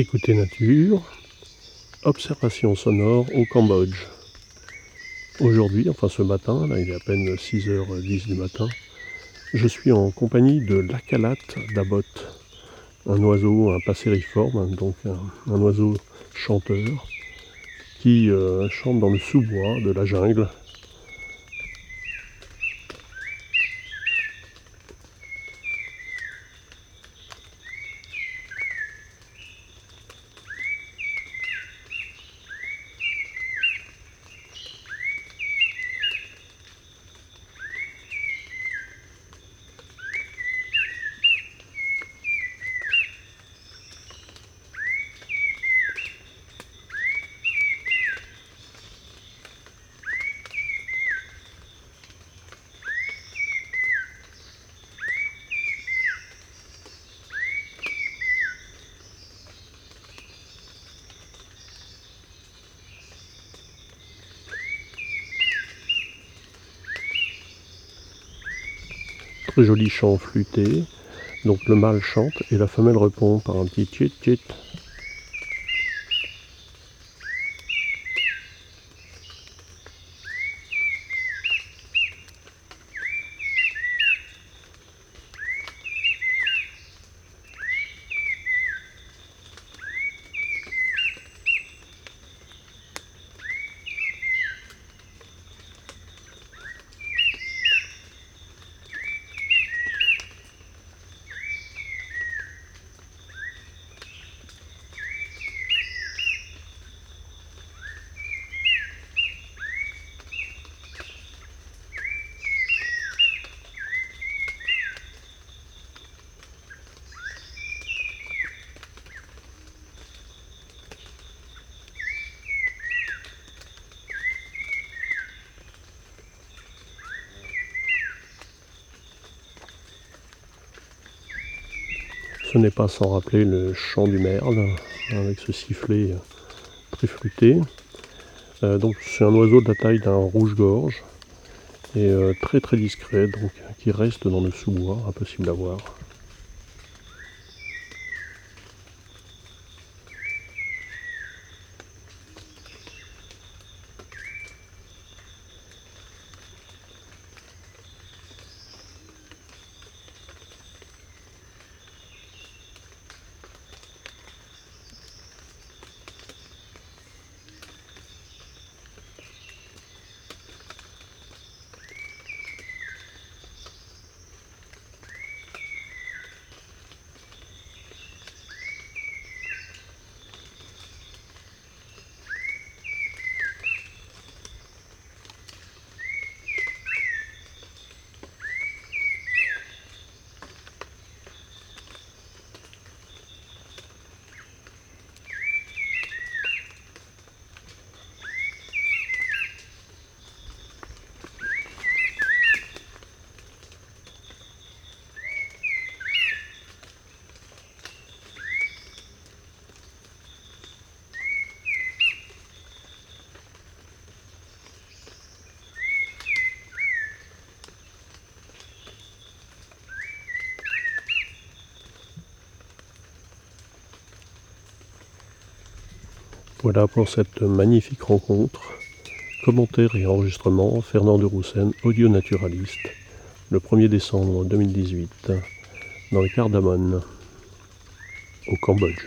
Écoutez nature, observation sonore au Cambodge. Aujourd'hui, enfin ce matin, là il est à peine 6h10 du matin, je suis en compagnie de l'Akalat d'Abot, un oiseau, un passériforme, donc un, oiseau chanteur qui euh, chante dans le sous-bois de la jungle joli chant flûté. Donc le mâle chante et la femelle répond par un petit tchit tchit. Ce n'est pas sans rappeler le chant du merle, avec ce sifflet très fruité. Euh, c'est un oiseau de la taille d'un rouge-gorge et euh, très très discret, qui reste dans le sous-bois, impossible à voir. Voilà pour cette magnifique rencontre. Commentaire et enregistrement, Fernand de Roussen, audio naturaliste, le 1er décembre 2018, dans le Cardamone, au Cambodge.